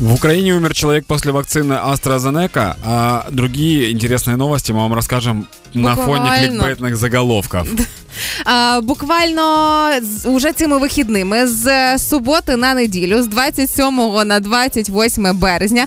В Украине умер человек после вакцины AstraZeneca, а другие интересные новости мы вам расскажем на фоне Буквально. кликбейтных заголовков. Буквально уже цими вихідними з е, суботи на неділю, з 27 на 28 березня,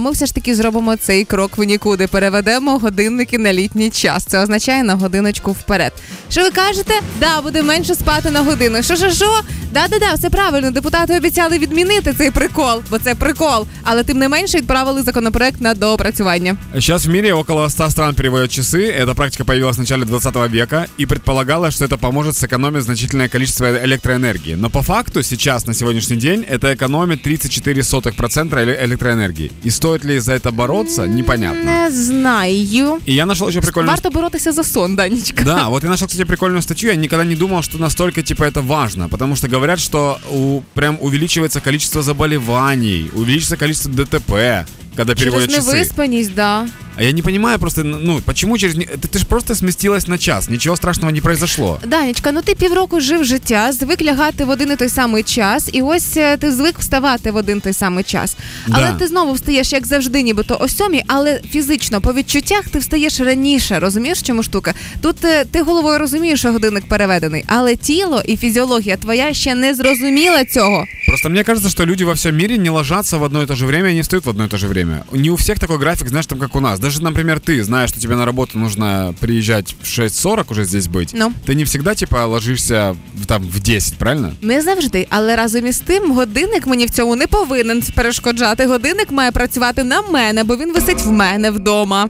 ми все ж таки зробимо цей крок в нікуди. Переведемо годинники на літній час. Це означає на годиночку вперед. Що ви кажете? Да, буде менше спати на годину. Що що що? Да, да, да, все правильно. Депутати обіцяли відмінити цей прикол, бо це прикол. Але тим не менше відправили законопроект на доопрацювання. Сейчас в мире около 100 стран переводят часы. Эта практика появилась в начале 20 века и предполагалось, что это поможет сэкономить значительное количество электроэнергии. Но по факту сейчас, на сегодняшний день, это экономит 34% эле- электроэнергии. И стоит ли за это бороться, непонятно. Не знаю. И я нашел еще прикольную Варто боротися за сон, Данечка. Да, вот я нашел, кстати, прикольную статью. Я никогда не думал, что настолько, типа, это важно. Потому что говорят, что у, прям увеличивается количество заболеваний, увеличится количество ДТП, когда переводят Через часы. невиспаність, да. А я не понимаю просто, ну, почему через... Ты, ты же просто сместилась на час, ничего страшного не произошло. Данечка, ну ти півроку жив життя, звик лягати в один і той самий час, і ось е, ти звик вставати в один той самий час. Але Да. ти знову встаєш, як завжди, нібито о сьомій, але фізично по відчуттях ти встаєш раніше. Розумієш, в чому штука? Тут е, ти головою розумієш, що годинник переведений, але тіло і фізіологія твоя ще не зрозуміла цього. Просто мне кажется, что люди во всем мире не ложатся в одно и то же время и не встают в одно и то же время. Не у всех такой график, знаешь, там как у нас. Даже, например, ты, знаешь, что тебе на работу нужно приезжать в 6.40 уже здесь быть. Ну. Ты не всегда, типа, ложишься в- там в 10, правильно? Не завжди, але разом із тим, годинник мені в цьому не повинен перешкоджати. Годинник має працювати на мене, бо він висить в мене вдома.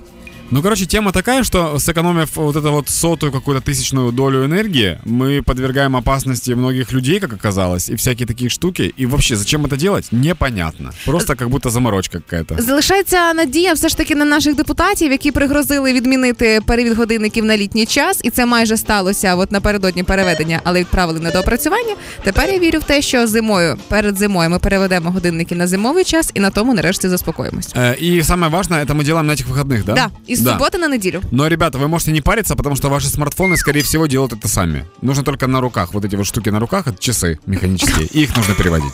Ну, короче, тема такая, что сэкономив вот эту вот сотую какую-то тысячную долю энергии, мы подвергаем опасности многих людей, как оказалось, и всякие такие штуки. И вообще, зачем это делать, непонятно. Просто как будто заморочка какая-то. Залишається надія все ж таки на наших депутатів, які пригрозили відмінити перевід годинників на літній час, і це майже сталося от напередодні переведення, але відправили на доопрацювання. Тепер я вірю в те, що зимою перед зимою ми переведемо годинники на зимовий час, і на тому нарешті заспокоїмось. Э, И самое важное, это мы делаем на этих выходных, да? Да, із суботи на неділю. Но, ребята, вы можете не париться, потому что ваши смартфоны, скорее всего, делают это сами. Нужно только на руках. Вот эти вот штуки на руках, это часы механические. И их нужно переводить.